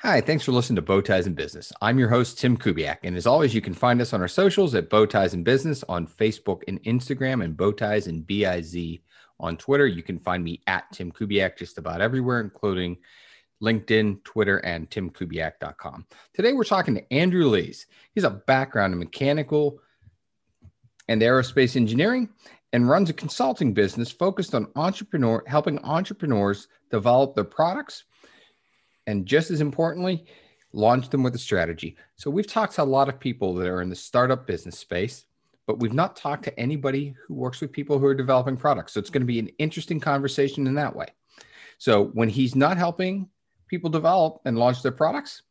Hi, thanks for listening to Bow Ties in Business. I'm your host, Tim Kubiak. And as always, you can find us on our socials at Bow Ties in Business on Facebook and Instagram and Bow Ties and BIZ on Twitter. You can find me at Tim Kubiak just about everywhere, including LinkedIn, Twitter, and timkubiak.com. Today, we're talking to Andrew Lees. He's a background in mechanical and aerospace engineering and runs a consulting business focused on entrepreneur helping entrepreneurs develop their products and just as importantly, launch them with a strategy. So we've talked to a lot of people that are in the startup business space, but we've not talked to anybody who works with people who are developing products. So it's going to be an interesting conversation in that way. So when he's not helping people develop and launch their products,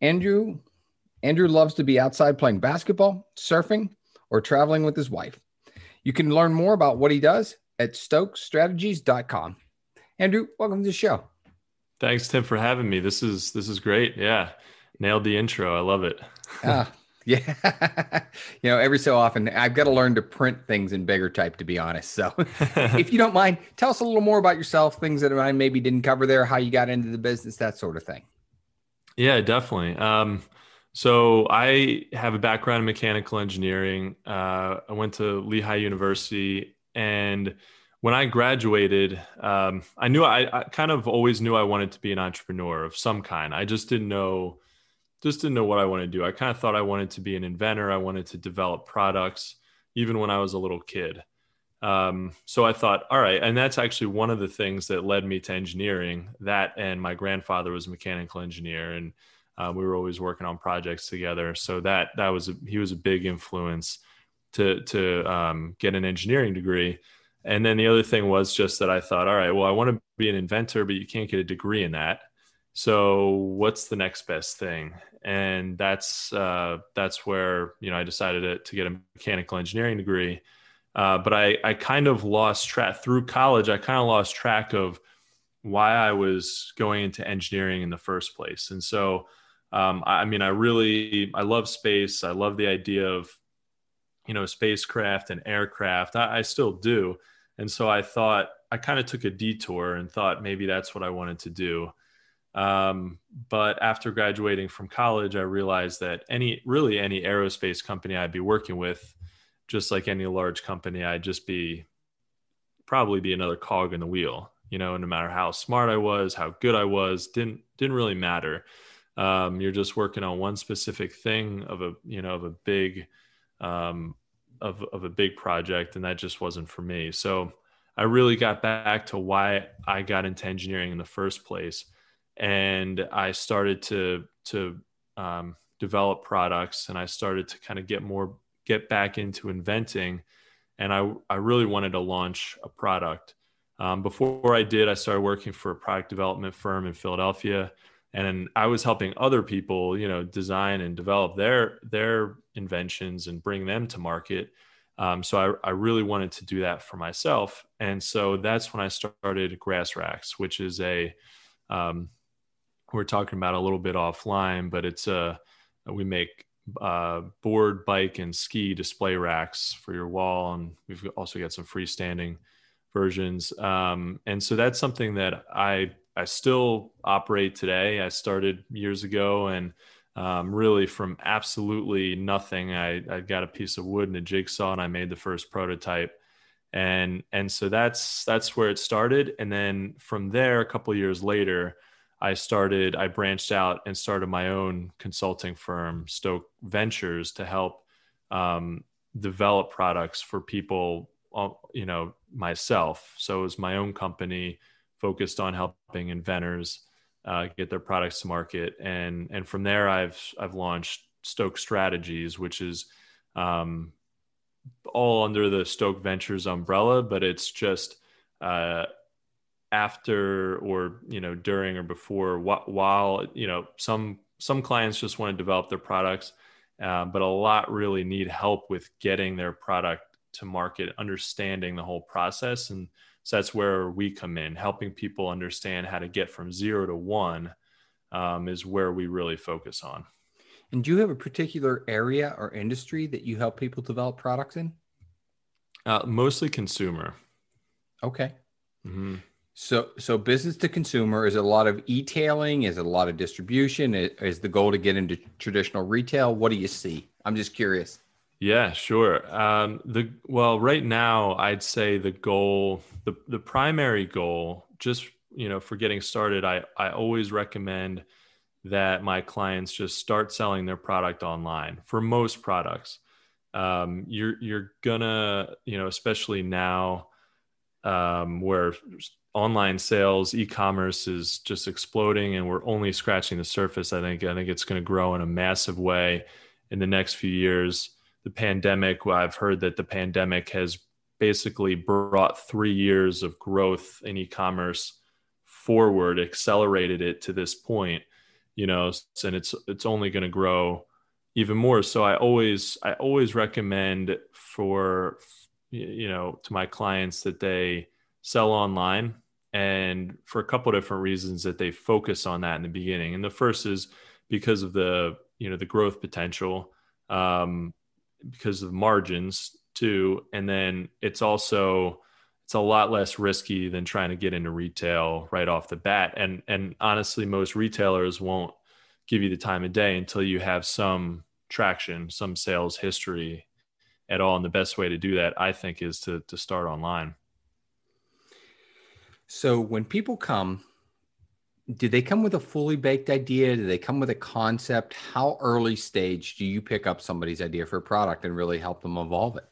Andrew Andrew loves to be outside playing basketball, surfing, or traveling with his wife. You can learn more about what he does at stokestrategies.com. Andrew, welcome to the show. Thanks, Tim, for having me. This is this is great. Yeah, nailed the intro. I love it. uh, yeah, you know, every so often I've got to learn to print things in bigger type. To be honest, so if you don't mind, tell us a little more about yourself, things that I maybe didn't cover there, how you got into the business, that sort of thing. Yeah, definitely. Um, so I have a background in mechanical engineering. Uh, I went to Lehigh University and when I graduated, um, I knew I, I, kind of always knew I wanted to be an entrepreneur of some kind. I just didn't know, just didn't know what I wanted to do. I kind of thought I wanted to be an inventor. I wanted to develop products, even when I was a little kid. Um, so I thought, all right, and that's actually one of the things that led me to engineering. That and my grandfather was a mechanical engineer, and uh, we were always working on projects together. So that that was a, he was a big influence to to um, get an engineering degree and then the other thing was just that I thought, all right, well, I want to be an inventor, but you can't get a degree in that. So what's the next best thing? And that's uh, that's where you know I decided to, to get a mechanical engineering degree. Uh, but I I kind of lost track through college. I kind of lost track of why I was going into engineering in the first place. And so, um, I, I mean, I really I love space. I love the idea of you know spacecraft and aircraft. I, I still do and so I thought, I kind of took a detour and thought maybe that's what I wanted to do. Um, but after graduating from college, I realized that any, really any aerospace company I'd be working with, just like any large company, I'd just be probably be another cog in the wheel. You know, no matter how smart I was, how good I was, didn't didn't really matter. Um, you're just working on one specific thing of a you know of a big um, of, of a big project and that just wasn't for me. So i really got back to why i got into engineering in the first place and i started to to um, develop products and i started to kind of get more get back into inventing and i i really wanted to launch a product. Um, before i did i started working for a product development firm in philadelphia and I was helping other people, you know, design and develop their their inventions and bring them to market. Um, so I, I really wanted to do that for myself, and so that's when I started Grass Racks, which is a um, we're talking about a little bit offline, but it's a we make uh, board, bike, and ski display racks for your wall, and we've also got some freestanding versions. Um, and so that's something that I I still operate today. I started years ago and um, really from absolutely nothing. I, I got a piece of wood and a jigsaw and I made the first prototype. And, and so that's, that's where it started. And then from there, a couple years later, I started, I branched out and started my own consulting firm, Stoke Ventures, to help um, develop products for people, uh, you know, myself. So it was my own company focused on helping inventors uh, get their products to market. And and from there, I've I've launched Stoke Strategies, which is um, all under the Stoke Ventures umbrella, but it's just uh, after or you know during or before while you know some some clients just want to develop their products, uh, but a lot really need help with getting their product to market, understanding the whole process and so that's where we come in, helping people understand how to get from zero to one um, is where we really focus on. And do you have a particular area or industry that you help people develop products in? Uh, mostly consumer. Okay. Mm-hmm. So, so business to consumer is a lot of e-tailing. Is it a lot of distribution? Is the goal to get into traditional retail? What do you see? I'm just curious. Yeah, sure. Um, the well, right now, I'd say the goal, the the primary goal, just you know, for getting started, I I always recommend that my clients just start selling their product online for most products. Um, you're you're gonna, you know, especially now, um, where online sales, e-commerce is just exploding, and we're only scratching the surface. I think I think it's going to grow in a massive way in the next few years. The pandemic, I've heard that the pandemic has basically brought three years of growth in e-commerce forward, accelerated it to this point. You know, and it's it's only going to grow even more. So I always I always recommend for you know to my clients that they sell online and for a couple different reasons that they focus on that in the beginning and the first is because of the you know the growth potential um, because of margins too. And then it's also it's a lot less risky than trying to get into retail right off the bat. And and honestly most retailers won't give you the time of day until you have some traction some sales history at all. And the best way to do that i think is to to start online. So when people come, do they come with a fully baked idea? Do they come with a concept? How early stage do you pick up somebody's idea for a product and really help them evolve it?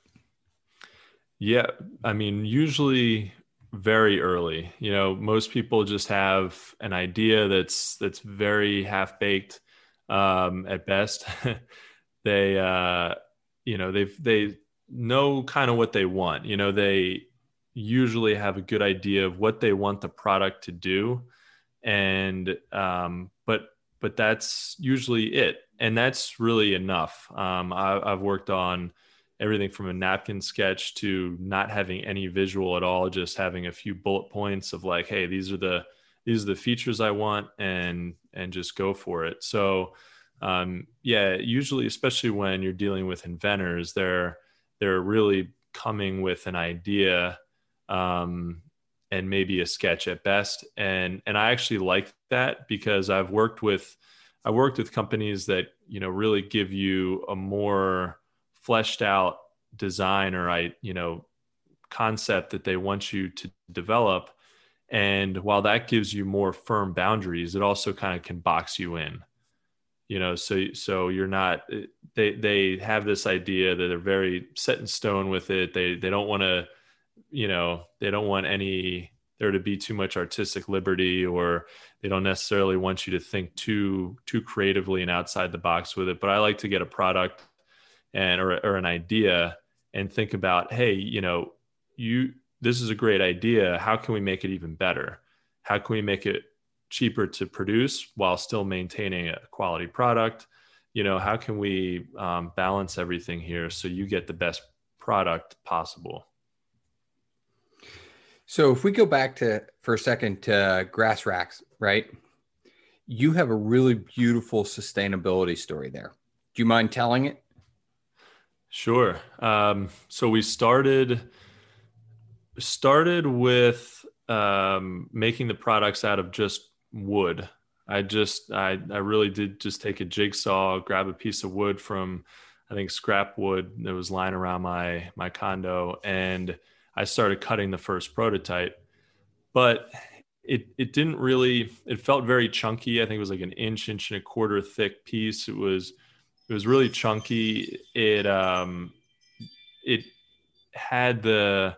Yeah, I mean, usually very early. You know, most people just have an idea that's that's very half baked um, at best. they, uh, you know, they've they know kind of what they want. You know, they usually have a good idea of what they want the product to do and um, but but that's usually it. And that's really enough. Um, I, i've worked on everything from a napkin sketch to not having any visual at all just having a few bullet points of like hey these are the these are the features i want and and just go for it. So um, yeah usually especially when you're dealing with inventors they're they're really coming with an idea um, and maybe a sketch at best. And and I actually like that because I've worked with I worked with companies that you know really give you a more fleshed out design or I you know concept that they want you to develop. And while that gives you more firm boundaries, it also kind of can box you in. You know, so so you're not they they have this idea that they're very set in stone with it. They they don't want to you know they don't want any there to be too much artistic liberty or they don't necessarily want you to think too too creatively and outside the box with it. But i like to get a product and or, or an idea and think about hey you know you this is a great idea. How can we make it even better? How can we make it cheaper to produce while still maintaining a quality product? You know how can we um, balance everything here so you get the best product possible so if we go back to for a second to grass racks, right? You have a really beautiful sustainability story there. Do you mind telling it? Sure. Um, so we started started with um, making the products out of just wood. I just I I really did just take a jigsaw, grab a piece of wood from I think scrap wood that was lying around my my condo and I started cutting the first prototype. But it it didn't really it felt very chunky. I think it was like an inch, inch and a quarter thick piece. It was it was really chunky. It um it had the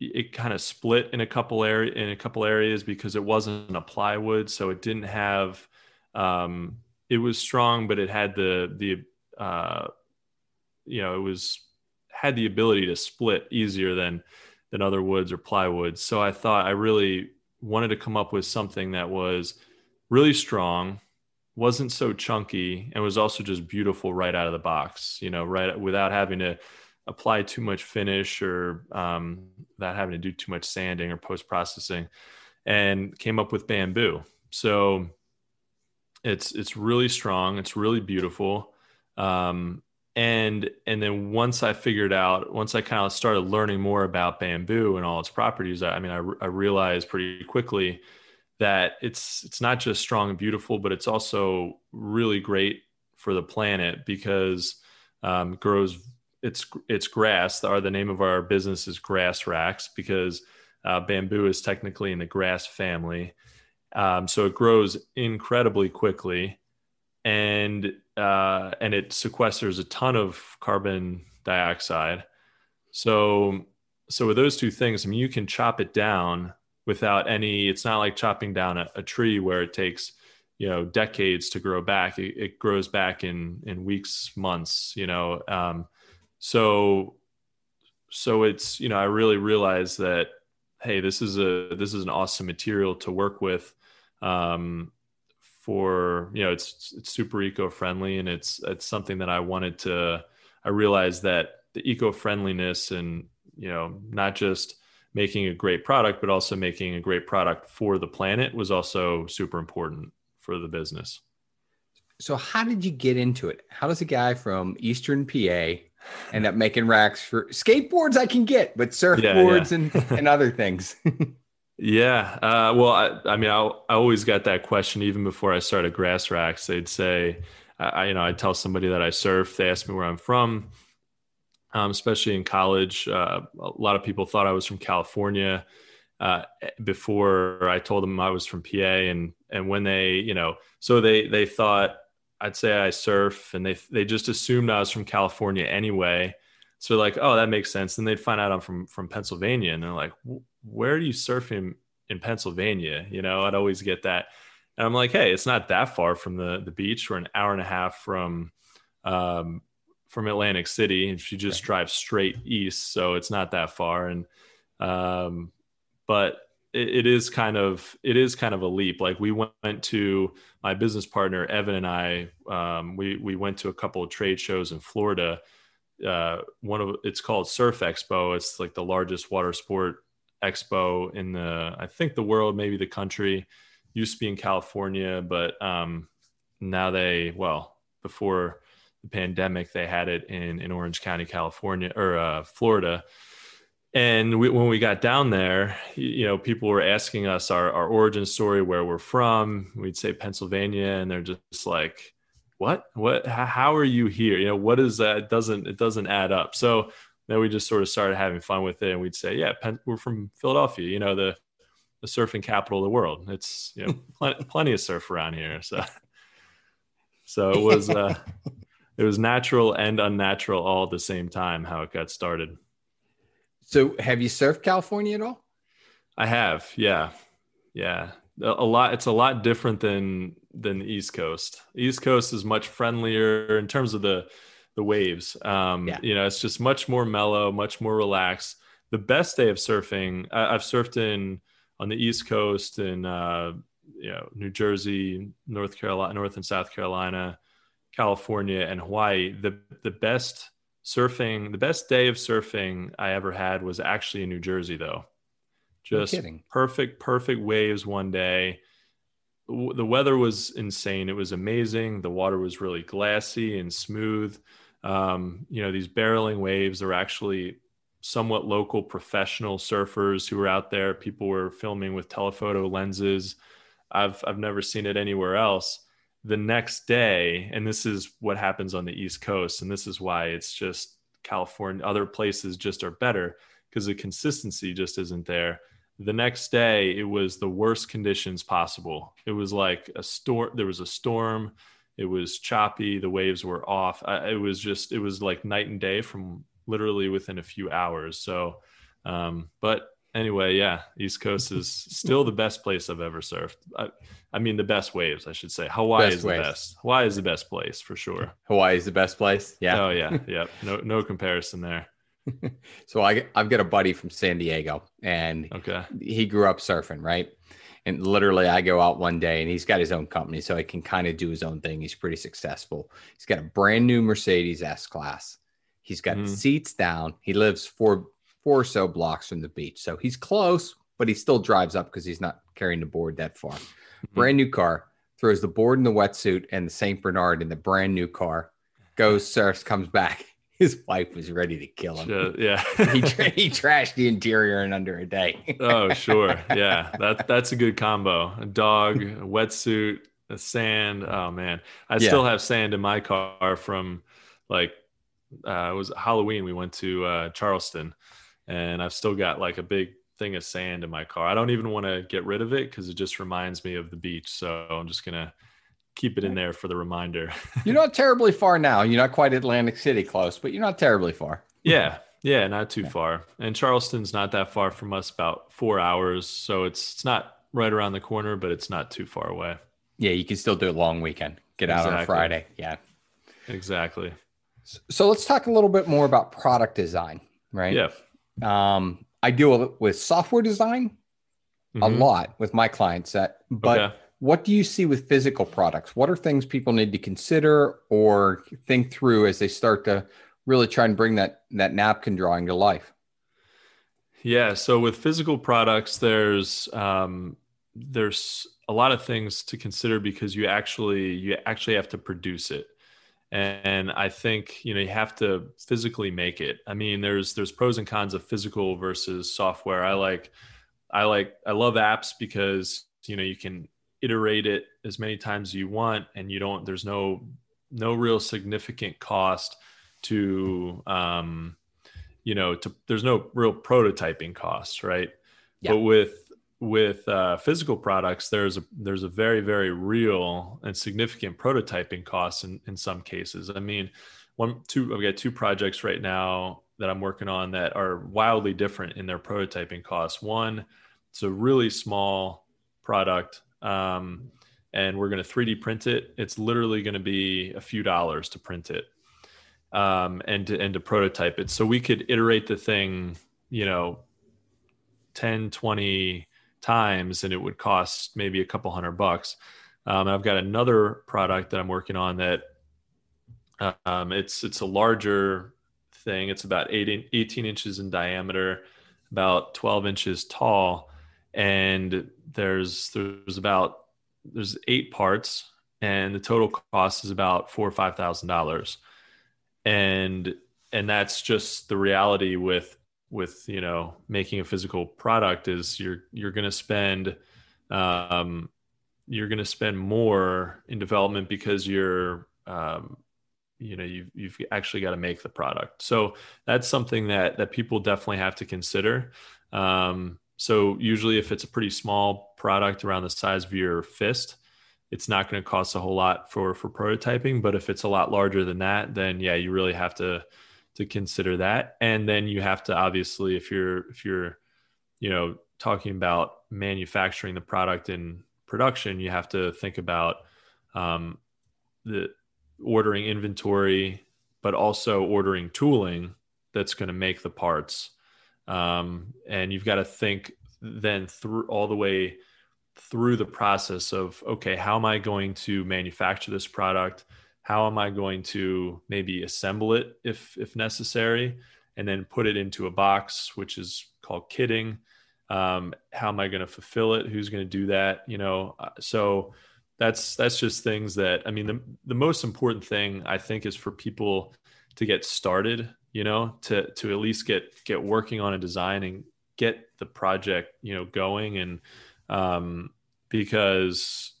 it kind of split in a couple area in a couple areas because it wasn't a plywood, so it didn't have um it was strong, but it had the the uh you know it was had the ability to split easier than than other woods or plywoods. So I thought I really wanted to come up with something that was really strong, wasn't so chunky, and was also just beautiful right out of the box. You know, right without having to apply too much finish or um, without having to do too much sanding or post processing, and came up with bamboo. So it's it's really strong. It's really beautiful. Um, and and then once I figured out, once I kind of started learning more about bamboo and all its properties, I, I mean, I, I realized pretty quickly that it's it's not just strong and beautiful, but it's also really great for the planet because um, grows it's it's grass. Our the name of our business is Grass Racks because uh, bamboo is technically in the grass family, um, so it grows incredibly quickly, and uh, and it sequesters a ton of carbon dioxide. So so with those two things, I mean, you can chop it down without any. It's not like chopping down a, a tree where it takes you know decades to grow back. It, it grows back in in weeks, months. You know, um, so so it's you know I really realized that hey, this is a this is an awesome material to work with. Um, for you know it's it's super eco friendly and it's it's something that I wanted to I realized that the eco friendliness and you know not just making a great product but also making a great product for the planet was also super important for the business. So how did you get into it? How does a guy from Eastern PA end up making racks for skateboards I can get, but surfboards yeah, yeah. and, and other things? Yeah. Uh, well, I, I mean, I, I, always got that question even before I started Grass Racks. They'd say, I, you know, I'd tell somebody that I surf. They ask me where I'm from, um, especially in college. Uh, a lot of people thought I was from California uh, before I told them I was from PA. And and when they, you know, so they they thought I'd say I surf, and they they just assumed I was from California anyway. So like, oh, that makes sense. Then they'd find out I'm from from Pennsylvania, and they're like, where do you surf him in Pennsylvania? You know, I'd always get that. And I'm like, hey, it's not that far from the the beach. We're an hour and a half from um, from Atlantic City. If you just drive straight east, so it's not that far. And um, but it, it is kind of it is kind of a leap. Like we went to my business partner Evan and I. Um, we we went to a couple of trade shows in Florida. Uh, one of it's called Surf Expo. It's like the largest water sport expo in the I think the world, maybe the country. Used to be in California, but um, now they well before the pandemic they had it in in Orange County, California or uh, Florida. And we, when we got down there, you know, people were asking us our, our origin story, where we're from. We'd say Pennsylvania, and they're just like, "What? What? How are you here? You know, what is that? It doesn't it doesn't add up?" So then we just sort of started having fun with it and we'd say yeah Penn, we're from philadelphia you know the the surfing capital of the world. It's you know plenty, plenty of surf around here. So so it was uh it was natural and unnatural all at the same time how it got started. So have you surfed california at all? I have yeah. Yeah. A lot it's a lot different than than the east coast. East coast is much friendlier in terms of the the waves. Um, yeah. You know, it's just much more mellow, much more relaxed. The best day of surfing, I, have surfed in on the East Coast in uh, you know New Jersey, North Carolina, North and South Carolina, California, and Hawaii. The the best surfing, the best day of surfing I ever had was actually in New Jersey, though. Just perfect, perfect waves one day. The weather was insane. It was amazing. The water was really glassy and smooth um, you know, these barreling waves are actually somewhat local professional surfers who were out there. People were filming with telephoto lenses. I've I've never seen it anywhere else. The next day, and this is what happens on the East Coast, and this is why it's just California. Other places just are better because the consistency just isn't there. The next day, it was the worst conditions possible. It was like a storm. There was a storm it was choppy the waves were off. I, it was just it was like night and day from literally within a few hours. So um, but anyway yeah east coast is still the best place i've ever surfed. I, I mean the best waves i should say. Hawaii best is waves. the best. Hawaii is the best place for sure. Hawaii is the best place? Yeah. Oh yeah. Yeah no no comparison there. So I, i've got a buddy from san diego and okay. he grew up surfing right and literally, I go out one day and he's got his own company, so he can kind of do his own thing. He's pretty successful. He's got a brand new Mercedes S Class. He's got mm. seats down. He lives four four or so blocks from the beach, so he's close, but he still drives up because he's not carrying the board that far. Mm-hmm. Brand new car. Throws the board in the wetsuit and the Saint Bernard in the brand new car. goes, surfs, comes back. His wife was ready to kill him. yeah. he, tra- he trashed the interior in under a day. oh, sure. Yeah. That that's a good combo. A dog, a wetsuit, a sand. Oh man. I Yeah. still have sand in my car from like uh it was Halloween. We went to uh Charleston and I've still got like a big thing of sand in my car. I don't even want to get rid of it because it just reminds me of the beach. So I'm just gonna keep it in there for the reminder. You're not terribly far now. You're not quite Atlantic City close, but you're not terribly far. Yeah, yeah, not too Yeah. far. And Charleston's not that far from us, about four hours. So it's it's not right around the corner, but it's not too far away. Yeah, you can still do a long weekend. Get out on a Friday. Yeah. Exactly. So let's talk a little bit more about product design, right? Yeah. Um, I deal with software design a Mhm. lot with my clients. That, but Okay. What do you see with physical products? What are things people need to consider or think through as they start to really try and bring that that napkin drawing to life? Yeah. So with physical products, there's um, there's a lot of things to consider because you actually you actually have to produce it, and I think you know you have to physically make it. I mean, there's there's pros and cons of physical versus software. I like I like I love apps because you know you can iterate it as many times as you want, and you don't there's no no real significant cost to um, you know to there's no real prototyping costs right? Yeah. but with with uh, physical products there's a there's a very very real and significant prototyping costs in in some cases. I mean one two i've got two projects right now that i'm working on that are wildly different in their prototyping costs. One it's a really small product um, and we're going to 3d print it it's literally going to be a few dollars to print it um, and to, and to prototype it. So we could iterate the thing, you know, 10, 20 times and it would cost maybe a couple hundred bucks. Um, I've got another product that I'm working on that um, it's, it's a larger thing. It's about eight, in- 18 inches in diameter, about 12 inches tall. And there's, there's about, there's eight parts and the total cost is about four or five thousand dollars. And and that's just the reality with with you know making a physical product is you're you're going to spend um you're going to spend more in development because you're um you know you've you've actually got to make the product. So that's something that that people definitely have to consider. Um so usually if it's a pretty small product around the size of your fist it's not going to cost a whole lot for for prototyping but if it's a lot larger than that then yeah you really have to to consider that. And then you have to obviously if you're if you're you know talking about manufacturing the product in production you have to think about um, the ordering inventory but also ordering tooling that's going to make the parts um, and you've got to think then through all the way through the process of okay how am i going to manufacture this product? How am i going to maybe assemble it if if necessary? And then put it into a box which is called kitting. Um, how am i going to fulfill it? Who's going to do that? You know Uh, so that's that's just things that i mean the, the most important thing i think is for people to get started you know to to at least get get working on a design and get the project you know going. And um, because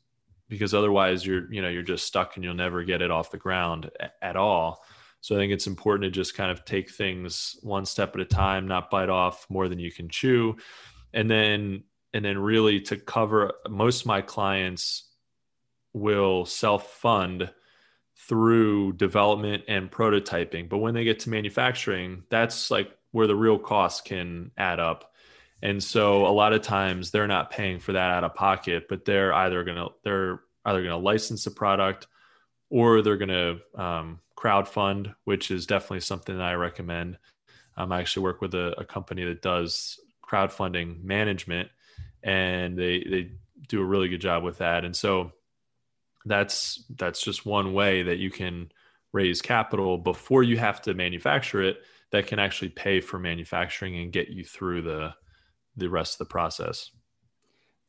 because otherwise you're you know you're just stuck and you'll never get it off the ground a- at all. So i think it's important to just kind of take things one step at a time not bite off more than you can chew. And then and then really to cover most of my clients will self fund through development and prototyping but when they get to manufacturing that's like where the real costs can add up. And so a lot of times they're not paying for that out of pocket but they're either to they're either to license the product or they're to um, crowd fund which is definitely something that i recommend. Um, i actually work with a, a company that does crowdfunding management and they they do a really good job with that. And so that's that's just one way that you can raise capital before you have to manufacture it that can actually pay for manufacturing and get you through the the rest of the process.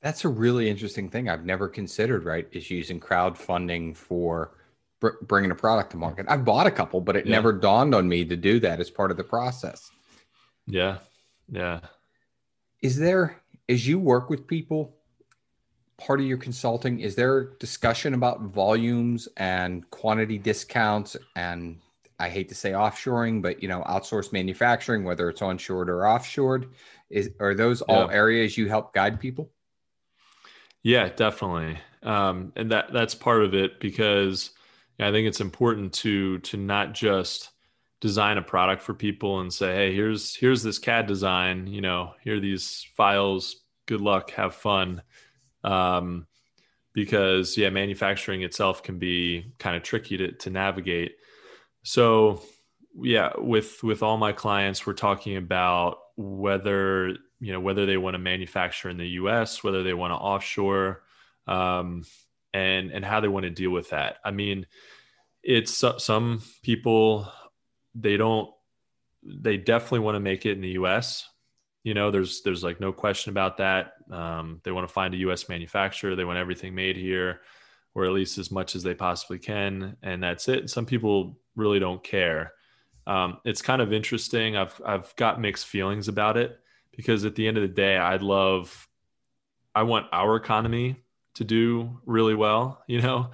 That's a really interesting thing I've never considered, right? Is using crowdfunding for br- bringing a product to market. I've bought a couple, but it yeah. never dawned on me to do that as part of the process. Yeah. Yeah. Is there, as you work with people, part of your consulting, is there discussion about volumes and quantity discounts and I hate to say offshoring, but you know, outsourced manufacturing, whether it's onshored or offshored, is are those all areas you help guide people? Yeah, definitely. Um, and that that's part of it because I think it's important to to not just design a product for people and say, hey, here's here's this CAD design, you know, here are these files. Good luck, have fun. Um, because yeah, manufacturing itself can be kind of tricky to, to navigate. So yeah, with with all my clients, we're talking about whether you know whether they want to manufacture in the U.S., whether they want to offshore, um, and and how they want to deal with that. I mean, it's some people they don't they definitely want to make it in the U.S. You know, there's there's like no question about that. Um, they want to find a U.S. manufacturer. They want everything made here, or at least as much as they possibly can, and that's it. Some people really don't care. Um, it's kind of interesting. I've I've got mixed feelings about it because at the end of the day, I'd love, I want our economy to do really well, you know.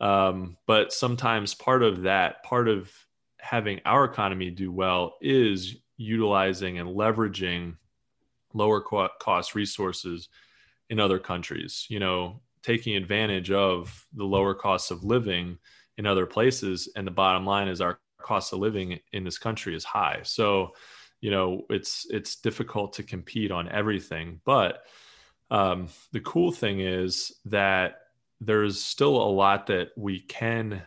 Um, but sometimes part of that, part of having our economy do well, is utilizing and leveraging lower cost resources in other countries. You know, taking advantage of the lower costs of living in other places. And the bottom line is our cost of living in this country is high. So, you know, it's it's difficult to compete on everything. But um, the cool thing is that there's still a lot that we can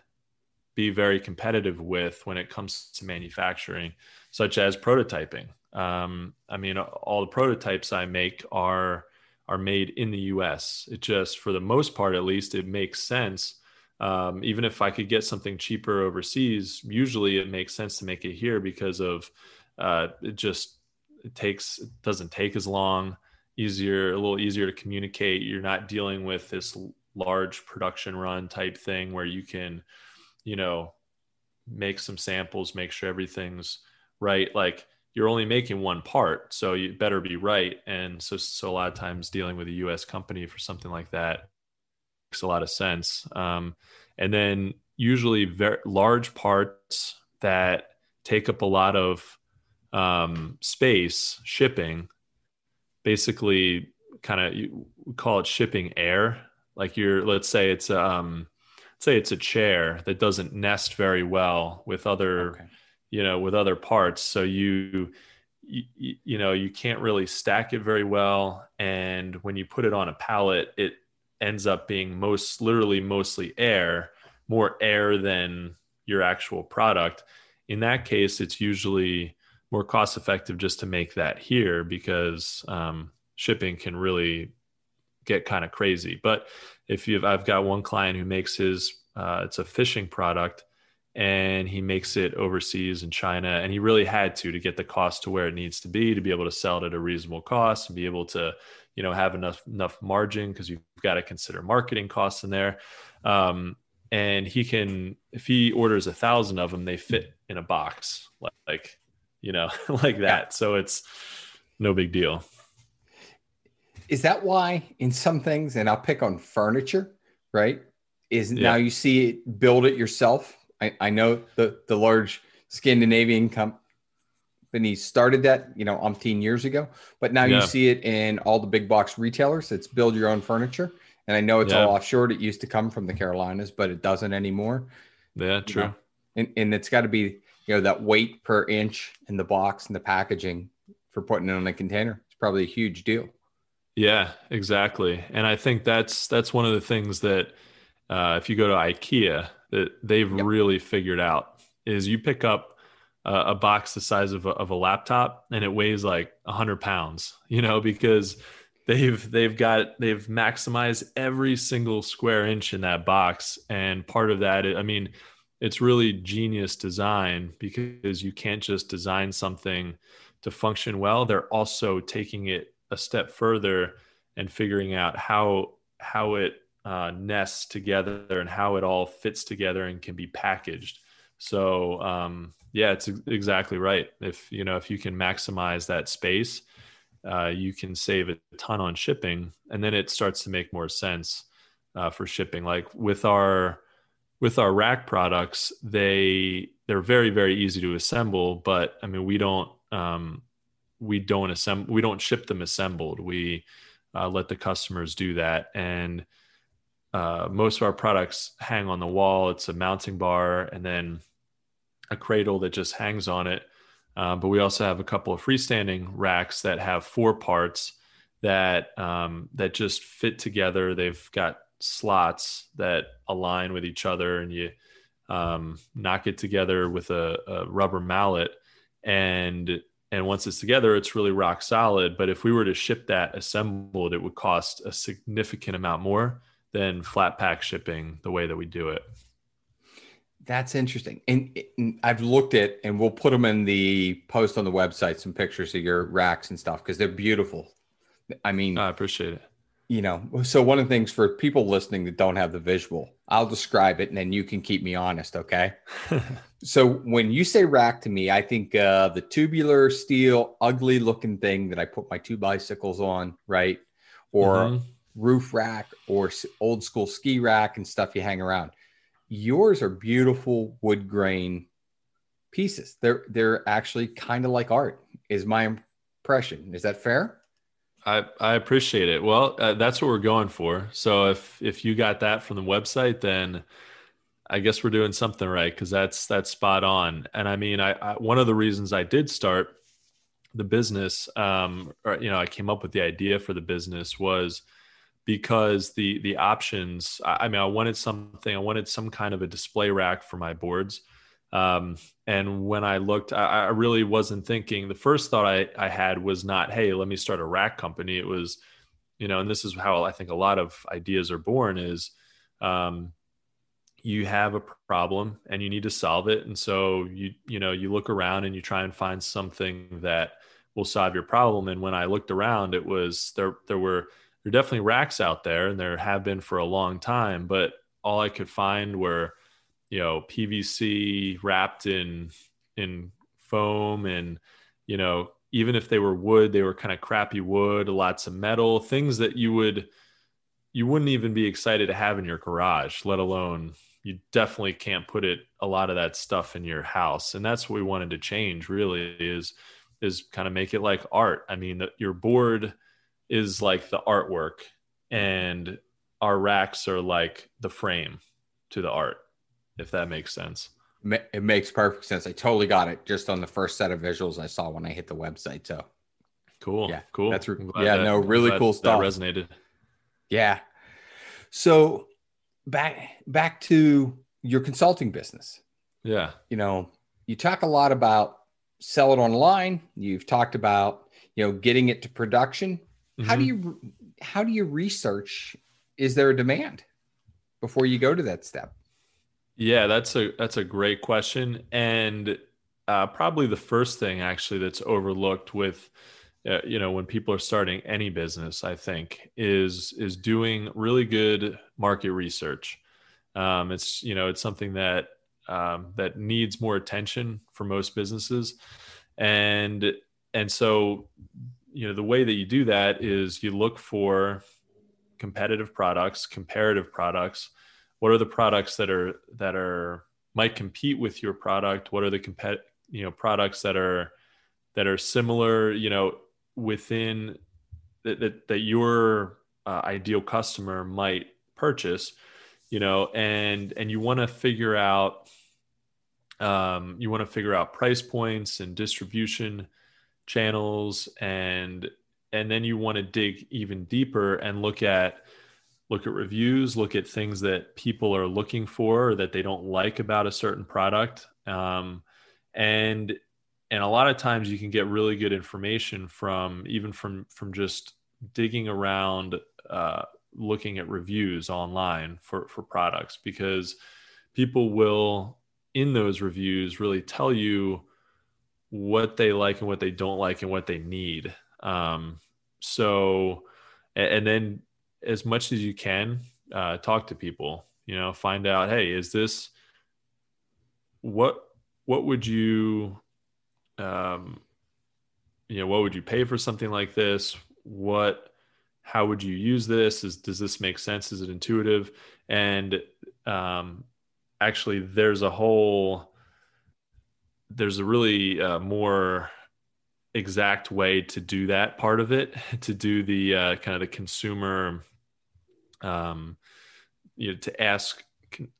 be very competitive with when it comes to manufacturing, such as prototyping. Um, I mean, all the prototypes I make are are made in the U.S. It just, for the most part, at least, it makes sense um, even if I could get something cheaper overseas, usually it makes sense to make it here because of uh, it just it takes it doesn't take as long, easier, a little easier to communicate. You're not dealing with this large production run type thing where you can, you know, make some samples, make sure everything's right. Like you're only making one part, so you better be right. And so, so a lot of times dealing with a U.S. company for something like that makes a lot of sense. Um, and then usually very large parts that take up a lot of um, space shipping basically kind of call it shipping air like you're let's say it's um let's say it's a chair that doesn't nest very well with other okay. You know with other parts so you, you you know you can't really stack it very well and when you put it on a pallet it ends up being most literally mostly air, more air than your actual product. In that case, it's usually more cost effective just to make that here because um, shipping can really get kind of crazy. But if you've, I've got one client who makes his, uh, it's a fishing product and he makes it overseas in China. And he really had to to get the cost to where it needs to be to be able to sell it at a reasonable cost and be able to you know have enough enough margin because you've got to consider marketing costs in there um, and he can if he orders a thousand of them they fit in a box like, like you know like that so it's no big deal is that why in some things and i'll pick on furniture right is yeah. now you see it build it yourself I, I know the the large scandinavian com- he started that, you know, umpteen years ago, but now yeah. you see it in all the big box retailers. It's build your own furniture. And I know it's yeah. all offshore. It used to come from the Carolinas, but it doesn't anymore. Yeah, true. You know? And, and it's got to be, you know, that weight per inch in the box and the packaging for putting it on a container. It's probably a huge deal. Yeah, exactly. And I think that's that's one of the things that uh, if you go to IKEA that they've yep. really figured out is you pick up uh, a box the size of a, of a laptop and it weighs like 100 pounds you know because they've they've got they've maximized every single square inch in that box and part of that i mean it's really genius design because you can't just design something to function well they're also taking it a step further and figuring out how how it uh, nests together and how it all fits together and can be packaged. So um, yeah, it's exactly right. If you know if you can maximize that space, uh, you can save a ton on shipping, and then it starts to make more sense uh, for shipping. Like with our with our rack products, they they're very very easy to assemble, but I mean we don't um, we don't assemble we don't ship them assembled. We uh, let the customers do that, and uh, most of our products hang on the wall. It's a mounting bar, and then a cradle that just hangs on it. Uh, but we also have a couple of freestanding racks that have four parts that um, that just fit together. They've got slots that align with each other, and you um, knock it together with a, a rubber mallet, and and once it's together, it's really rock solid. But if we were to ship that assembled, it would cost a significant amount more than flat pack shipping the way that we do it. That's interesting. And, and, I've looked at, and we'll put them in the post on the website, some pictures of your racks and stuff because they're beautiful. I mean, I appreciate it. You know, so one of the things for people listening that don't have the visual, I'll describe it and then you can keep me honest. Okay. so when you say rack to me, I think uh, the tubular steel, ugly looking thing that I put my two bicycles on, right? Or mm-hmm. Roof rack or old school ski rack and stuff you hang around yours are beautiful wood grain pieces. They're they're actually kind of like art. Is my impression. Is that fair? I, I appreciate it. Well, uh, that's what we're going for. So if if you got that from the website, then I guess we're doing something right because that's that's spot on. And I mean, I, I, one of the reasons I did start the business, um, or you know, I came up with the idea for the business was because the the options I, mean i wanted something i wanted some kind of a display rack for my boards. Um, and when i looked I, I, really wasn't thinking the first thought I, I had was not hey let me start a rack company. It was you know and this is how i think a lot of ideas are born is um, you have a problem and you need to solve it. And so you you know you look around and you try and find something that will solve your problem. And when i looked around it was there there were there are definitely racks out there and there have been for a long time but all i could find were you know pvc wrapped in in foam and you know even if they were wood they were kind of crappy wood lots of metal things that you would you wouldn't even be excited to have in your garage let alone you definitely can't put it a lot of that stuff in your house. And that's what we wanted to change really is is kind of make it like art. I mean your board is like the artwork and our racks are like the frame to the art if that makes sense. It makes perfect sense. I totally got it just on the first set of visuals i saw when i hit the website so. Cool yeah cool. that's re- yeah that, no really cool stuff. that resonated. Yeah. So back back to your consulting business. Yeah. You know you talk a lot about sell it online. You've talked about you know getting it to production Mm-hmm. How do mm-hmm. you how do you research? Is there a demand before you go to that step? Yeah, that's a that's a great question, and uh, probably the first thing actually that's overlooked with uh, you know when people are starting any business i think is is doing really good market research um, it's you know it's something that um, that needs more attention for most businesses and and so you know the way that you do that is you look for competitive products comparative products. What are the products that are that are might compete with your product? What are the compet you know products that are that are similar you know within that that, that your uh, ideal customer might purchase you know and and you want to figure out um, you want to figure out price points and distribution channels and and then you want to dig even deeper and look at look at reviews look at things that people are looking for or that they don't like about a certain product. Um, and and a lot of times you can get really good information from even from from just digging around uh, looking at reviews online for for products because people will in those reviews really tell you what they like and what they don't like and what they need. Um, so, and, and then as much as you can, uh, talk to people. You know, find out, hey, is this what what would you um, you know what would you pay for something like this? What how would you use this? Is does this make sense? Is it intuitive? And um, actually, there's a whole there's a really uh, more exact way to do that part of it to do the uh, kind of the consumer um, you know to ask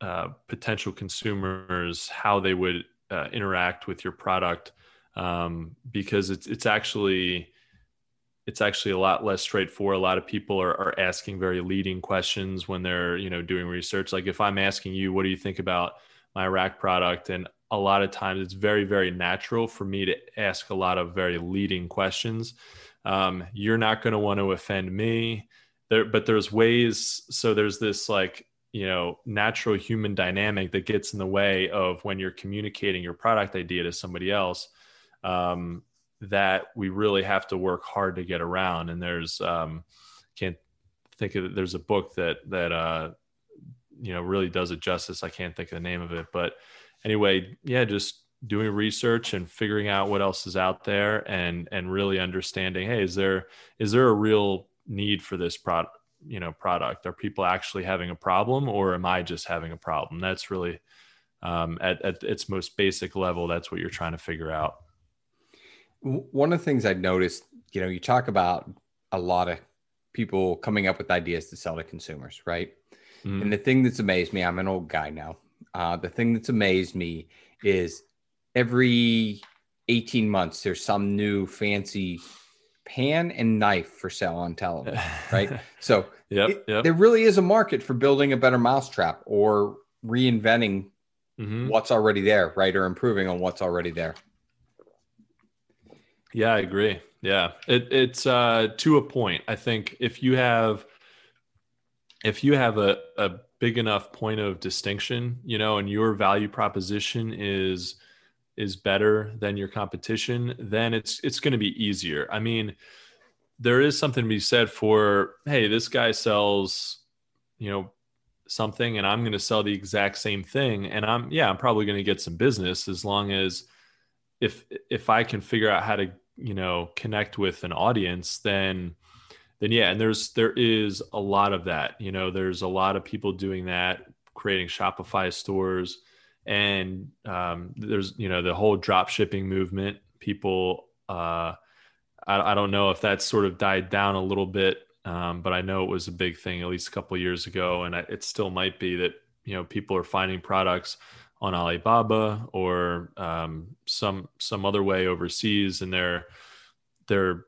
uh, potential consumers how they would uh, interact with your product um, because it's it's actually it's actually a lot less straightforward. A lot of people are, are asking very leading questions when they're you know doing research. Like if I'm asking you, what do you think about my rack product, and a lot of times it's very very natural for me to ask a lot of very leading questions. Um, you're not going to want to offend me there, but there's ways. So there's this like you know natural human dynamic that gets in the way of when you're communicating your product idea to somebody else um, that we really have to work hard to get around. And there's um, can't think of there's a book that that uh, you know really does it justice. I can't think of the name of it, but anyway, yeah, just doing research and figuring out what else is out there and and really understanding hey is there is there a real need for this product you know product are people actually having a problem or am i just having a problem that's really um, at, at its most basic level that's what you're trying to figure out one of the things I've noticed, you know, you talk about a lot of people coming up with ideas to sell to consumers, right? Mm. And the thing that's amazed me, I'm an old guy now. Uh, the thing that's amazed me is every 18 months, there's some new fancy pan and knife for sale on television, right? So yep, it, yep. there really is a market for building a better mousetrap or reinventing mm-hmm. what's already there, right? Or improving on what's already there. Yeah, I agree. Yeah, it, it's uh, to a point. I think if you have if you have a, a big enough point of distinction, you know, and your value proposition is is better than your competition, then it's it's going to be easier. I mean, there is something to be said for, hey, this guy sells, you know, something and I'm going to sell the exact same thing and I'm yeah, I'm probably going to get some business as long as if if I can figure out how to you know connect with an audience then then yeah and there's there is a lot of that you know there's a lot of people doing that creating shopify stores and um, there's you know the whole drop shipping movement people uh, I, I, don't know if that's sort of died down a little bit um, but i know it was a big thing at least a couple years ago and I, it still might be that you know people are finding products on Alibaba or um, some some other way overseas, and they're they're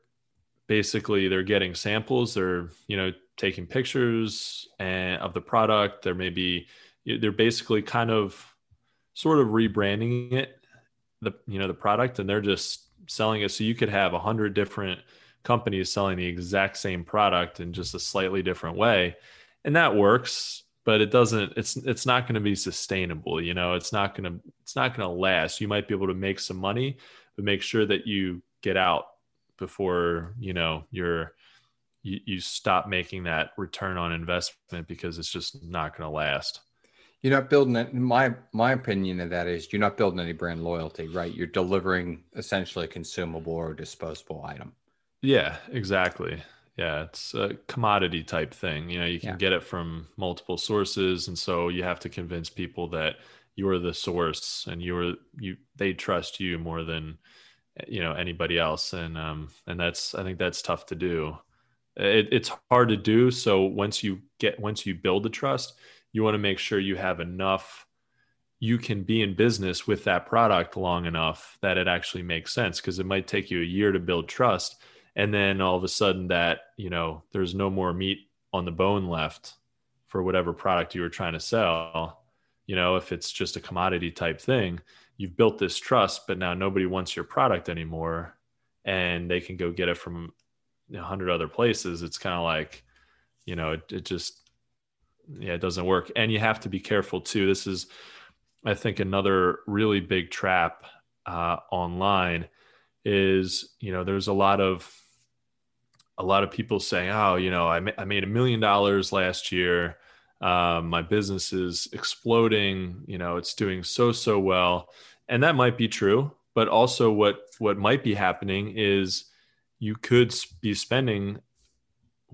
basically they're getting samples. They're you know taking pictures and of the product. They're maybe they're basically kind of sort of rebranding it the you know the product and they're just selling it so you could have a hundred different companies selling the exact same product in just a slightly different way and that works but it doesn't it's it's not going to be sustainable you know it's not going to it's not going to last you might be able to make some money but make sure that you get out before you know you're you, you stop making that return on investment because it's just not going to last you're not building it my my opinion of that is you're not building any brand loyalty right you're delivering essentially a consumable or disposable item yeah exactly yeah, it's a commodity type thing. You know, you can yeah. get it from multiple sources, and so you have to convince people that you're the source and you're you they trust you more than you know anybody else, and um and that's I think that's tough to do. It, it's hard to do. So once you get once you build the trust, you want to make sure you have enough you can be in business with that product long enough that it actually makes sense because it might take you a year to build trust and then all of a sudden that you know there's no more meat on the bone left for whatever product you were trying to sell you know if it's just a commodity type thing you've built this trust but now nobody wants your product anymore and they can go get it from a hundred other places it's kind of like you know it, it just yeah it doesn't work and you have to be careful too this is i think another really big trap uh, online is you know there's a lot of a lot of people saying, "Oh, you know, I, ma- I made a million dollars last year. Uh, my business is exploding you know it's doing so so well. And that might be true but also what what might be happening is you could be spending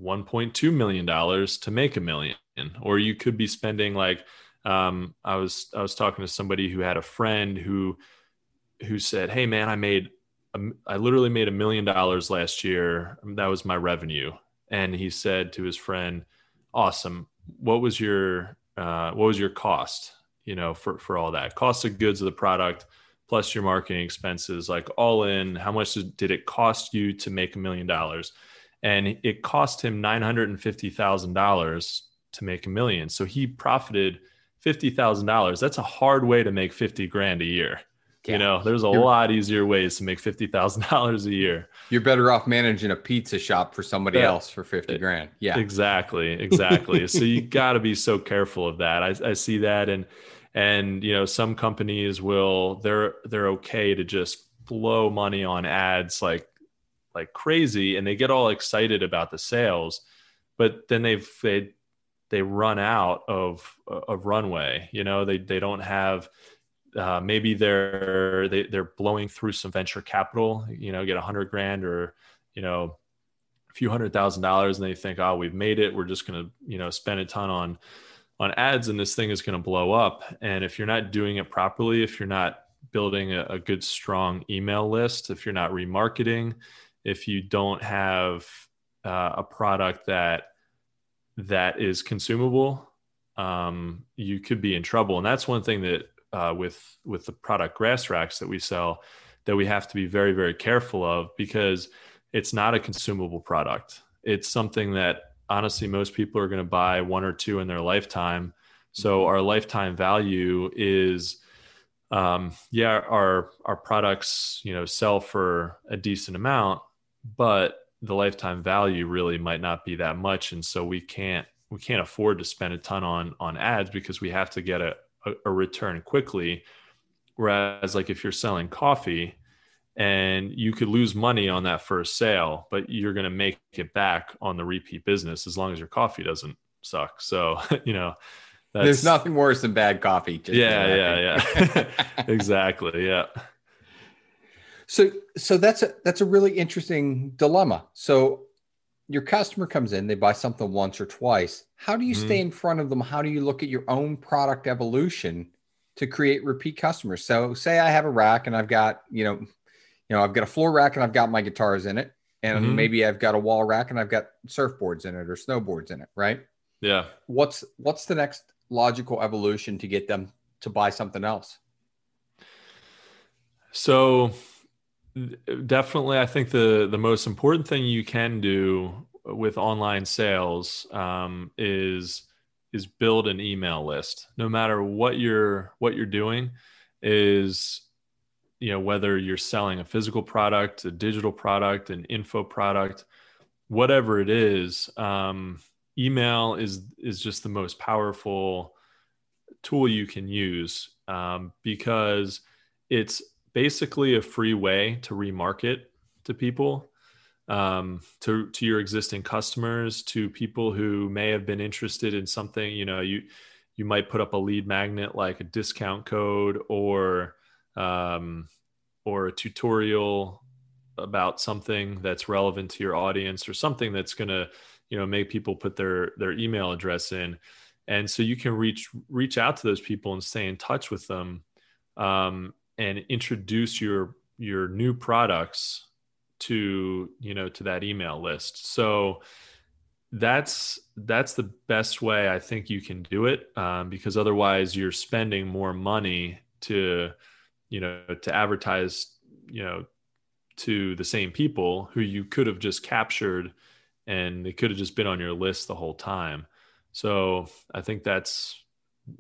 1.2 million dollars to make a million or you could be spending like um, i was i was talking to somebody who had a friend who who said hey man i made I literally made a million dollars last year. That was my revenue. And he said to his friend awesome what was your uh, what was your cost you know for for all that? Cost of goods of the product plus your marketing expenses like all in how much did it cost you to make a million dollars? And it cost him $950000 to make a million. So he profited $50000 that's a hard way to make 50 grand a year yeah. You know, there's a you're, lot easier ways to make fifty thousand dollars a year. You're better off managing a pizza shop for somebody yeah. else for fifty grand. Yeah, exactly, exactly. so you got to be so careful of that. I, I see that, and and you know, some companies will they're they're okay to just blow money on ads like like crazy, and they get all excited about the sales, but then they've they they run out of of runway. You know, they they don't have uh, maybe they're they, they're blowing through some venture capital you know get a hundred grand or you know a few hundred thousand dollars and they think oh we've made it. We're just going to you know spend a ton on on ads and this thing is going to blow up. And if you're not doing it properly if you're not building a, a good strong email list if you're not remarketing if you don't have uh, a product that that is consumable um, you could be in trouble. And that's one thing that uh, with with the product grass racks that we sell that we have to be very very careful of because it's not a consumable product. It's something that honestly most people are going to buy one or two in their lifetime. So mm-hmm. our lifetime value is um, yeah our our products you know sell for a decent amount but the lifetime value really might not be that much. And so we can't we can't afford to spend a ton on on ads because we have to get a, a, a return quickly. Whereas, like if you're selling coffee and you could lose money on that first sale, but you're going to make it back on the repeat business as long as your coffee doesn't suck. So, you know, there's nothing worse than bad coffee. yeah, yeah, yeah. exactly. Yeah. So, so that's a that's a really interesting dilemma. So, your customer comes in, they buy something once or twice. How do you mm-hmm. stay in front of them? How do you look at your own product evolution to create repeat customers? So say I have a rack and I've got, you know, you know, I've got a floor rack and I've got my guitars in it. And mm-hmm. maybe I've got a wall rack and I've got surfboards in it or snowboards in it, right? Yeah. What's what's the next logical evolution to get them to buy something else? So definitely i think the the most important thing you can do with online sales um, is is build an email list. No matter what you're what you're doing is you know whether you're selling a physical product a digital product an info product whatever it is um, email is is just the most powerful tool you can use um, because it's basically a free way to remarket to people um, to to your existing customers to people who may have been interested in something you know you you might put up a lead magnet like a discount code or um, or a tutorial about something that's relevant to your audience or something that's going to you know make people put their their email address in. And so you can reach reach out to those people and stay in touch with them. Um, and introduce your your new products to you know to that email list. So that's that's the best way i think you can do it um, because otherwise you're spending more money to you know to advertise you know to the same people who you could have just captured and they could have just been on your list the whole time. So i think that's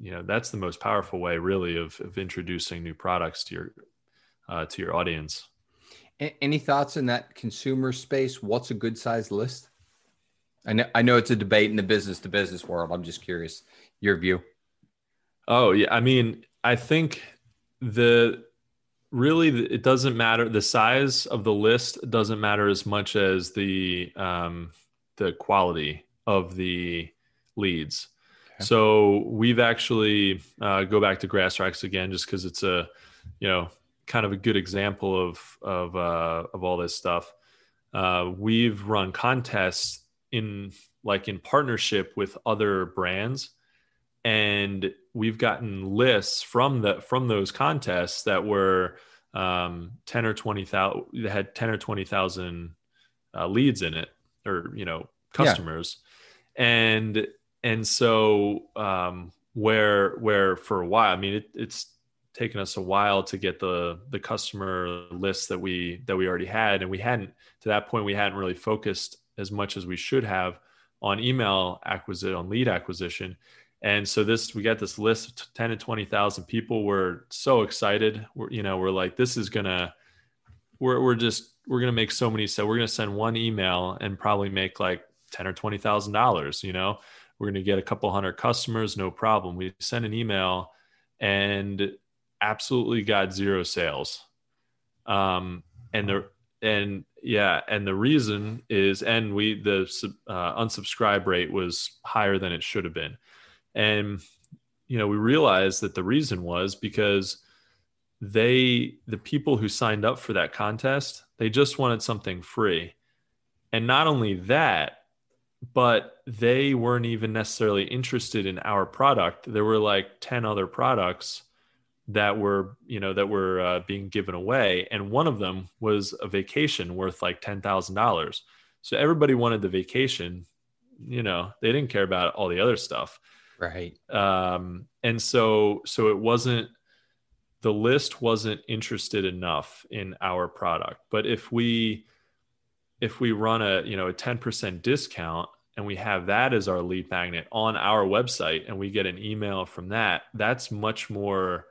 you know that's the most powerful way really of, of introducing new products to your uh, to your audience. Any thoughts in that consumer space? What's a good size list? I know, I know it's a debate in the business to business world. I'm just curious your view. Oh yeah. I mean i think the really it doesn't matter the size of the list doesn't matter as much as the um, the quality of the leads So we've actually uh, go back to GrassRacks again, just because it's a, you know, kind of a good example of of uh, of all this stuff. Uh, we've run contests in like in partnership with other brands, and we've gotten lists from the from those contests that were um, ten or twenty thousand that had ten or twenty thousand uh, leads in it, or you know customers, yeah. and and so um, where where for a while, I mean, it, it's taken us a while to get the the customer list that we that we already had, and we hadn't to that point we hadn't really focused as much as we should have on email acquisition on lead acquisition. And so this we got this list of 10 to 20,000 people. We're so excited. We're, you know, we're like, this is gonna we're we're just we're gonna make so many so we're gonna send one email and probably make like 10 or twenty thousand dollars, you know we're going to get a couple hundred customers no problem. We sent an email and absolutely got zero sales. Um, and the and yeah and the reason is and we the uh, unsubscribe rate was higher than it should have been. And you know we realized that the reason was because they the people who signed up for that contest they just wanted something free. And not only that but they weren't even necessarily interested in our product. There were like 10 other products that were, you know, that were uh, being given away. And one of them was a vacation worth like $10,000. So everybody wanted the vacation, you know, they didn't care about all the other stuff. Right. Um, and so, so it wasn't, the list wasn't interested enough in our product. But if we, if we run a you know a 10% discount and we have that as our lead magnet on our website and we get an email from that that's much more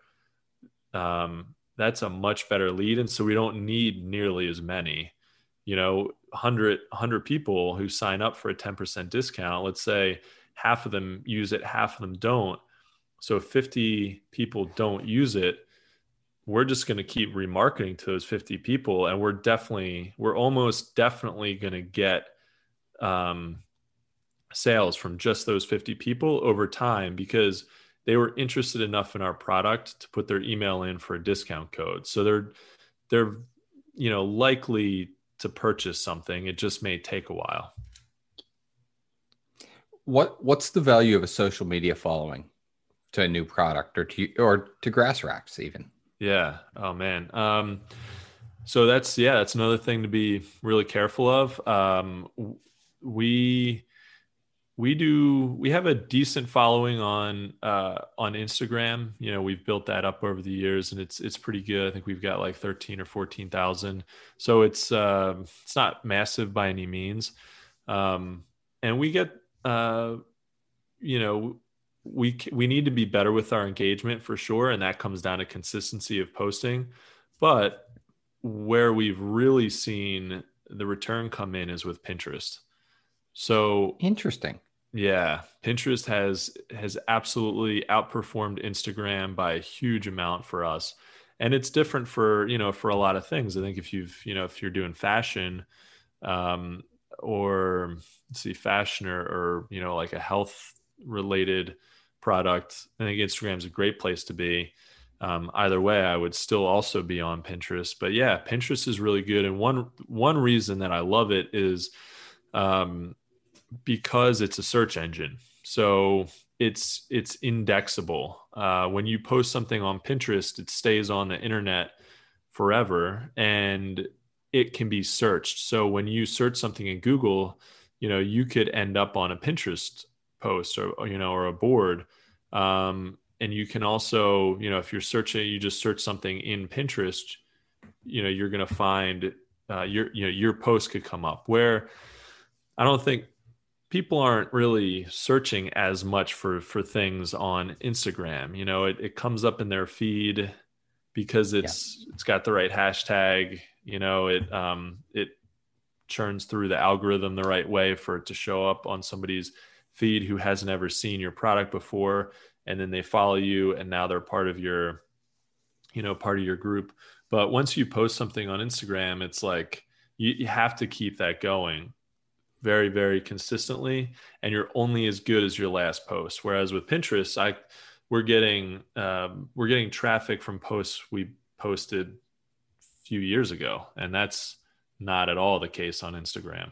um, that's a much better lead and so we don't need nearly as many. You know 100 100 people who sign up for a 10% discount let's say half of them use it half of them don't. So 50 people don't use it we're just going to keep remarketing to those 50 people and we're definitely we're almost definitely going to get um, sales from just those 50 people over time because they were interested enough in our product to put their email in for a discount code so they're they're you know likely to purchase something it just may take a while what what's the value of a social media following to a new product or to or to grass racks even yeah. Oh man. Um, so that's yeah, that's another thing to be really careful of. Um, we we do we have a decent following on uh, on Instagram. You know, we've built that up over the years, and it's it's pretty good. I think we've got like thirteen or fourteen thousand. So it's uh, it's not massive by any means, um, and we get uh, you know we we need to be better with our engagement for sure and that comes down to consistency of posting but where we've really seen the return come in is with pinterest so interesting yeah pinterest has has absolutely outperformed instagram by a huge amount for us and it's different for you know for a lot of things i think if you've you know if you're doing fashion um or see fashion or, or you know like a health related product, I think Instagram's a great place to be. Um, either way, I would still also be on Pinterest. But yeah, Pinterest is really good, and one one reason that I love it is um, because it's a search engine. So it's it's indexable. Uh, when you post something on Pinterest, it stays on the internet forever, and it can be searched. So when you search something in Google, you know you could end up on a Pinterest post or you know or a board um, and you can also you know if you're searching you just search something in pinterest you know you're going to find uh, your you know your post could come up where i don't think people aren't really searching as much for for things on instagram you know it, it comes up in their feed because it's yeah. it's got the right hashtag you know it um it churns through the algorithm the right way for it to show up on somebody's feed who hasn't ever seen your product before and then they follow you and now they're part of your you know part of your group but once you post something on instagram it's like you, you have to keep that going very very consistently and you're only as good as your last post. Whereas with pinterest i we're getting um, we're getting traffic from posts we posted a few years ago and that's not at all the case on instagram.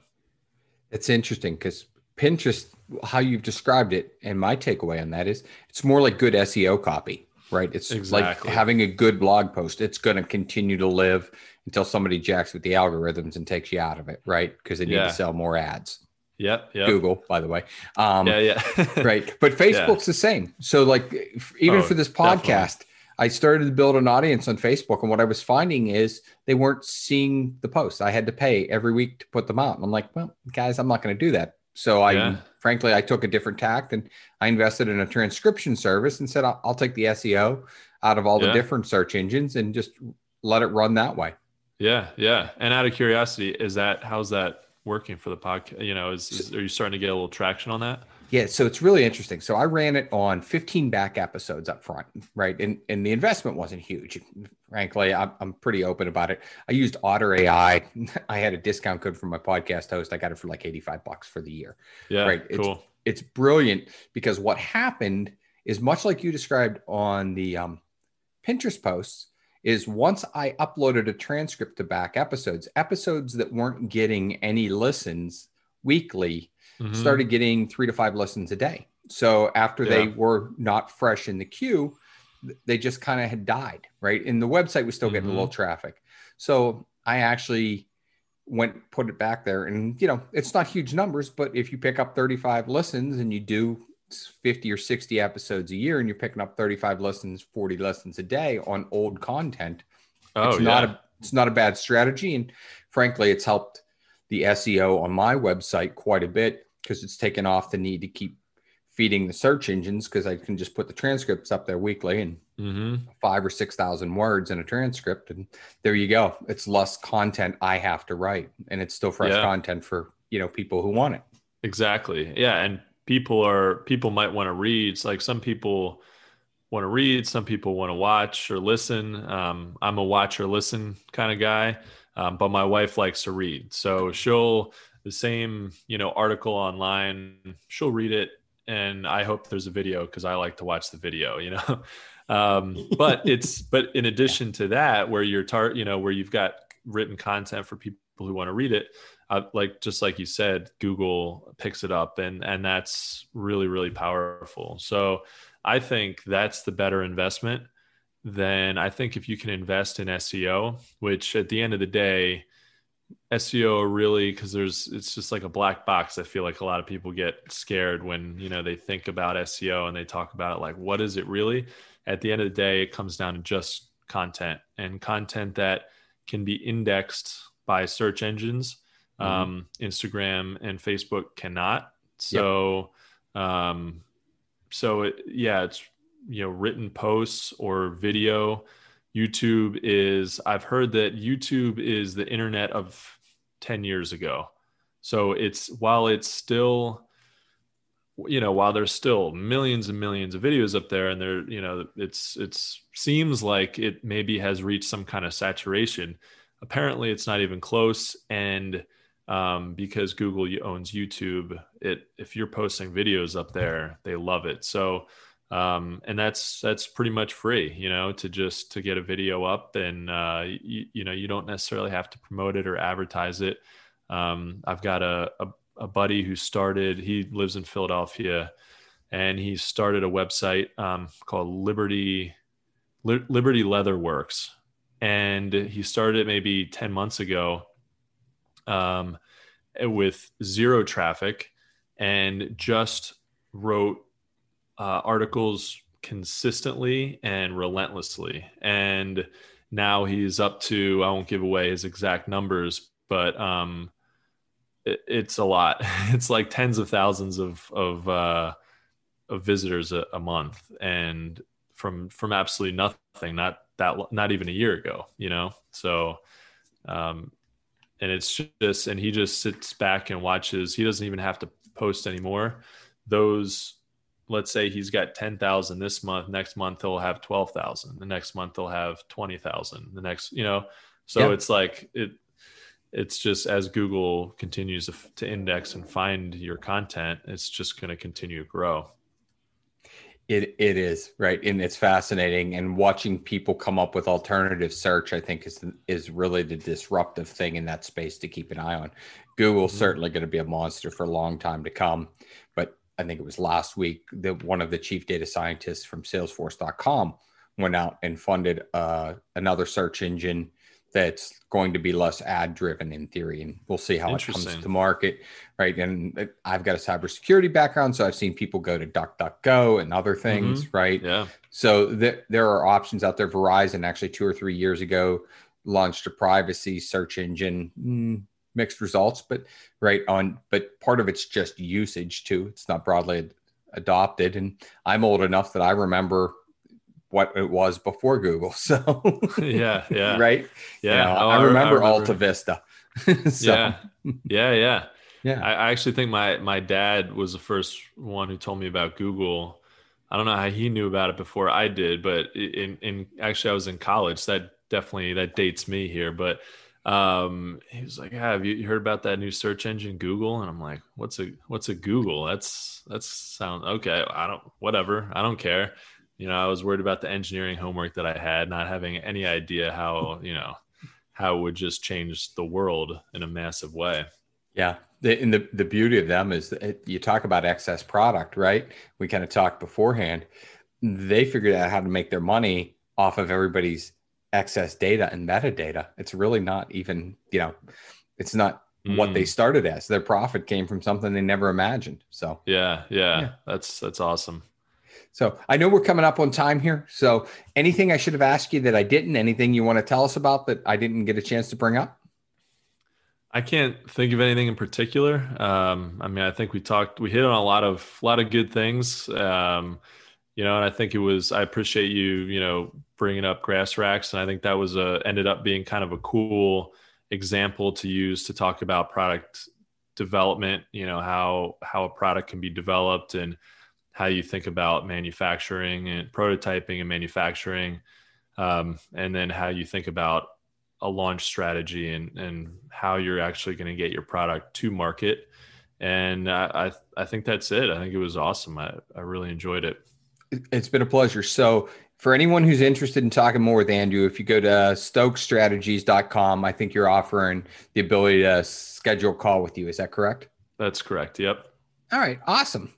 It's interesting because pinterest how you've described it and my takeaway on that is it's more like good seo copy right it's exactly. like having a good blog post it's going to continue to live until somebody jacks with the algorithms and takes you out of it, right? Because they need yeah. to sell more ads. Yep, yep. Google, by the way. Um, yeah, yeah. right. But Facebook's yeah. the same. So, like, even oh, for this podcast, definitely. I started to build an audience on Facebook. And what I was finding is they weren't seeing the posts. I had to pay every week to put them out. And I'm like, well, guys, I'm not going to do that. So, I yeah. Frankly, I took a different tact and I invested in a transcription service and said, I'll, I'll take the SEO out of all the different search engines and just let it run that way. Yeah, yeah. And out of curiosity, is that how's that working for the podcast? You know, is, is, are you starting to get a little traction on that? Yeah, so it's really interesting. So I ran it on 15 back episodes up front, right? And and the investment wasn't huge. Frankly, I'm, I'm pretty open about it. I used Otter AI. I had a discount code for my podcast host. I got it for like 85 bucks for the year. Yeah, right. Cool. It's, it's brilliant because what happened is much like you described on the um, Pinterest posts is once I uploaded a transcript to back episodes, episodes that weren't getting any listens weekly mm-hmm. started getting three to five lessons a day. So after yeah. they were not fresh in the queue, they just kind of had died, right? And the website was still getting mm-hmm. a little traffic. So I actually went put it back there and you know it's not huge numbers but if you pick up 35 listens and you do 50 or 60 episodes a year and you're picking up 35 lessons 40 lessons a day on old content oh, it's yeah. not a it's not a bad strategy and frankly it's helped the seo on my website quite a bit because it's taken off the need to keep feeding the search engines because i can just put the transcripts up there weekly and mm-hmm. five or six thousand words in a transcript and there you go it's less content i have to write and it's still fresh yeah. content for you know people who want it exactly yeah and people are people might want to read. It's like some people want to read, some people want to watch or listen. Um, I'm a watch or listen kind of guy, um, but my wife likes to read. So she'll the same you know article online, she'll read it, and I hope there's a video because I like to watch the video. You know. um, but it's but in addition to that where you're tar- you know where you've got written content for people who want to read it uh, like just like you said, Google picks it up, and and that's really really powerful. So I think that's the better investment than I think if you can invest in SEO, which at the end of the day, SEO really because there's it's just like a black box. I feel like a lot of people get scared when you know they think about SEO and they talk about it like what is it really? At the end of the day, it comes down to just content and content that can be indexed by search engines Mm-hmm. Um, Instagram and Facebook cannot. So, yep. um, so it, yeah, it's you know written posts or video. YouTube is I've heard that YouTube is the internet of 10 years ago. So it's while it's still you know while there's still millions and millions of videos up there and there you know it's it's seems like it maybe has reached some kind of saturation apparently it's not even close and um, because Google owns YouTube. It if you're posting videos up there, they love it. So um, and that's that's pretty much free, you know, to just to get a video up, and uh, you, you know you don't necessarily have to promote it or advertise it. Um, I've got a, a a buddy who started. He lives in Philadelphia, and he started a website um, called Liberty Liberty Leather Works, and he started it maybe ten months ago um, with zero traffic and just wrote uh, articles consistently and relentlessly. And now he's up to, I won't give away his exact numbers, but um, it, it's a lot. It's like tens of thousands of, of, uh, of visitors a, a month and from, from absolutely nothing, not that, not even a year ago, you know? So, um, and it's just and he just sits back and watches he doesn't even have to post anymore those let's say he's got 10,000 this month next month he'll have 12,000 the next month he'll have 20,000 the next you know so it's like it it's just as Google continues to, to index and find your content, it's just going to continue to grow. It it is right, and it's fascinating. And watching people come up with alternative search, I think, is is really the disruptive thing in that space to keep an eye on. Google's mm-hmm. certainly going to be a monster for a long time to come. I think it was last week that one of the chief data scientists from Salesforce.com went out and funded uh, another search engine that's going to be less ad driven in theory and we'll see how it comes to market right? And i've got a cybersecurity background so i've seen people go to duckduckgo and other things mm-hmm. right? Yeah. So th- there are options out there. Verizon actually two or three years ago launched a privacy search engine. Mm, mixed results but right on but part of it's just usage too it's not broadly adopted and i'm old enough that i remember what it was before Google. So yeah, yeah, right. Yeah, you know, oh, I, remember I, remember Alta Vista. so. Yeah, yeah, yeah. Yeah, I, I actually think my my dad was the first one who told me about Google. I don't know how he knew about it before I did, but in in actually I was in college. So that definitely that dates me here, but um he was like yeah, have you heard about that new search engine google and i'm like what's a what's a google that's that's sound okay i don't whatever i don't care you know, I was worried about the engineering homework that I had, not having any idea how, you know, how it would just change the world in a massive way. Yeah. And the, the beauty of them is that you talk about excess product, right? We kind of talked beforehand. They figured out how to make their money off of everybody's excess data and metadata. It's really not even, you know, it's not mm. what they mm. started as. Their profit came from something they never imagined. So yeah, yeah, yeah. that's that's awesome. So I know we're coming up on time here. So anything I should have asked you that I didn't, anything you want to tell us about that I didn't get a chance to bring up? I can't think of anything in particular. Um, I mean, I think we talked, we hit on a lot of, a lot of good things. Um, you know, and I think it was, I appreciate you, you know, bringing up grass racks, And I think that was a, ended up being kind of a cool example to use to talk about product development, you know, how, how a product can be developed and, how you think about manufacturing and prototyping and manufacturing, um, and then how you think about a launch strategy and and how you're actually going to get your product to market. And I, I, I think that's it. I think it was awesome. I, I really enjoyed it. It's been a pleasure. So for anyone who's interested in talking more with Andrew, if you go to uh, stokestrategies.com, I think you're offering the ability to schedule a call with you. Is that correct? That's correct. Yep. All right. Awesome.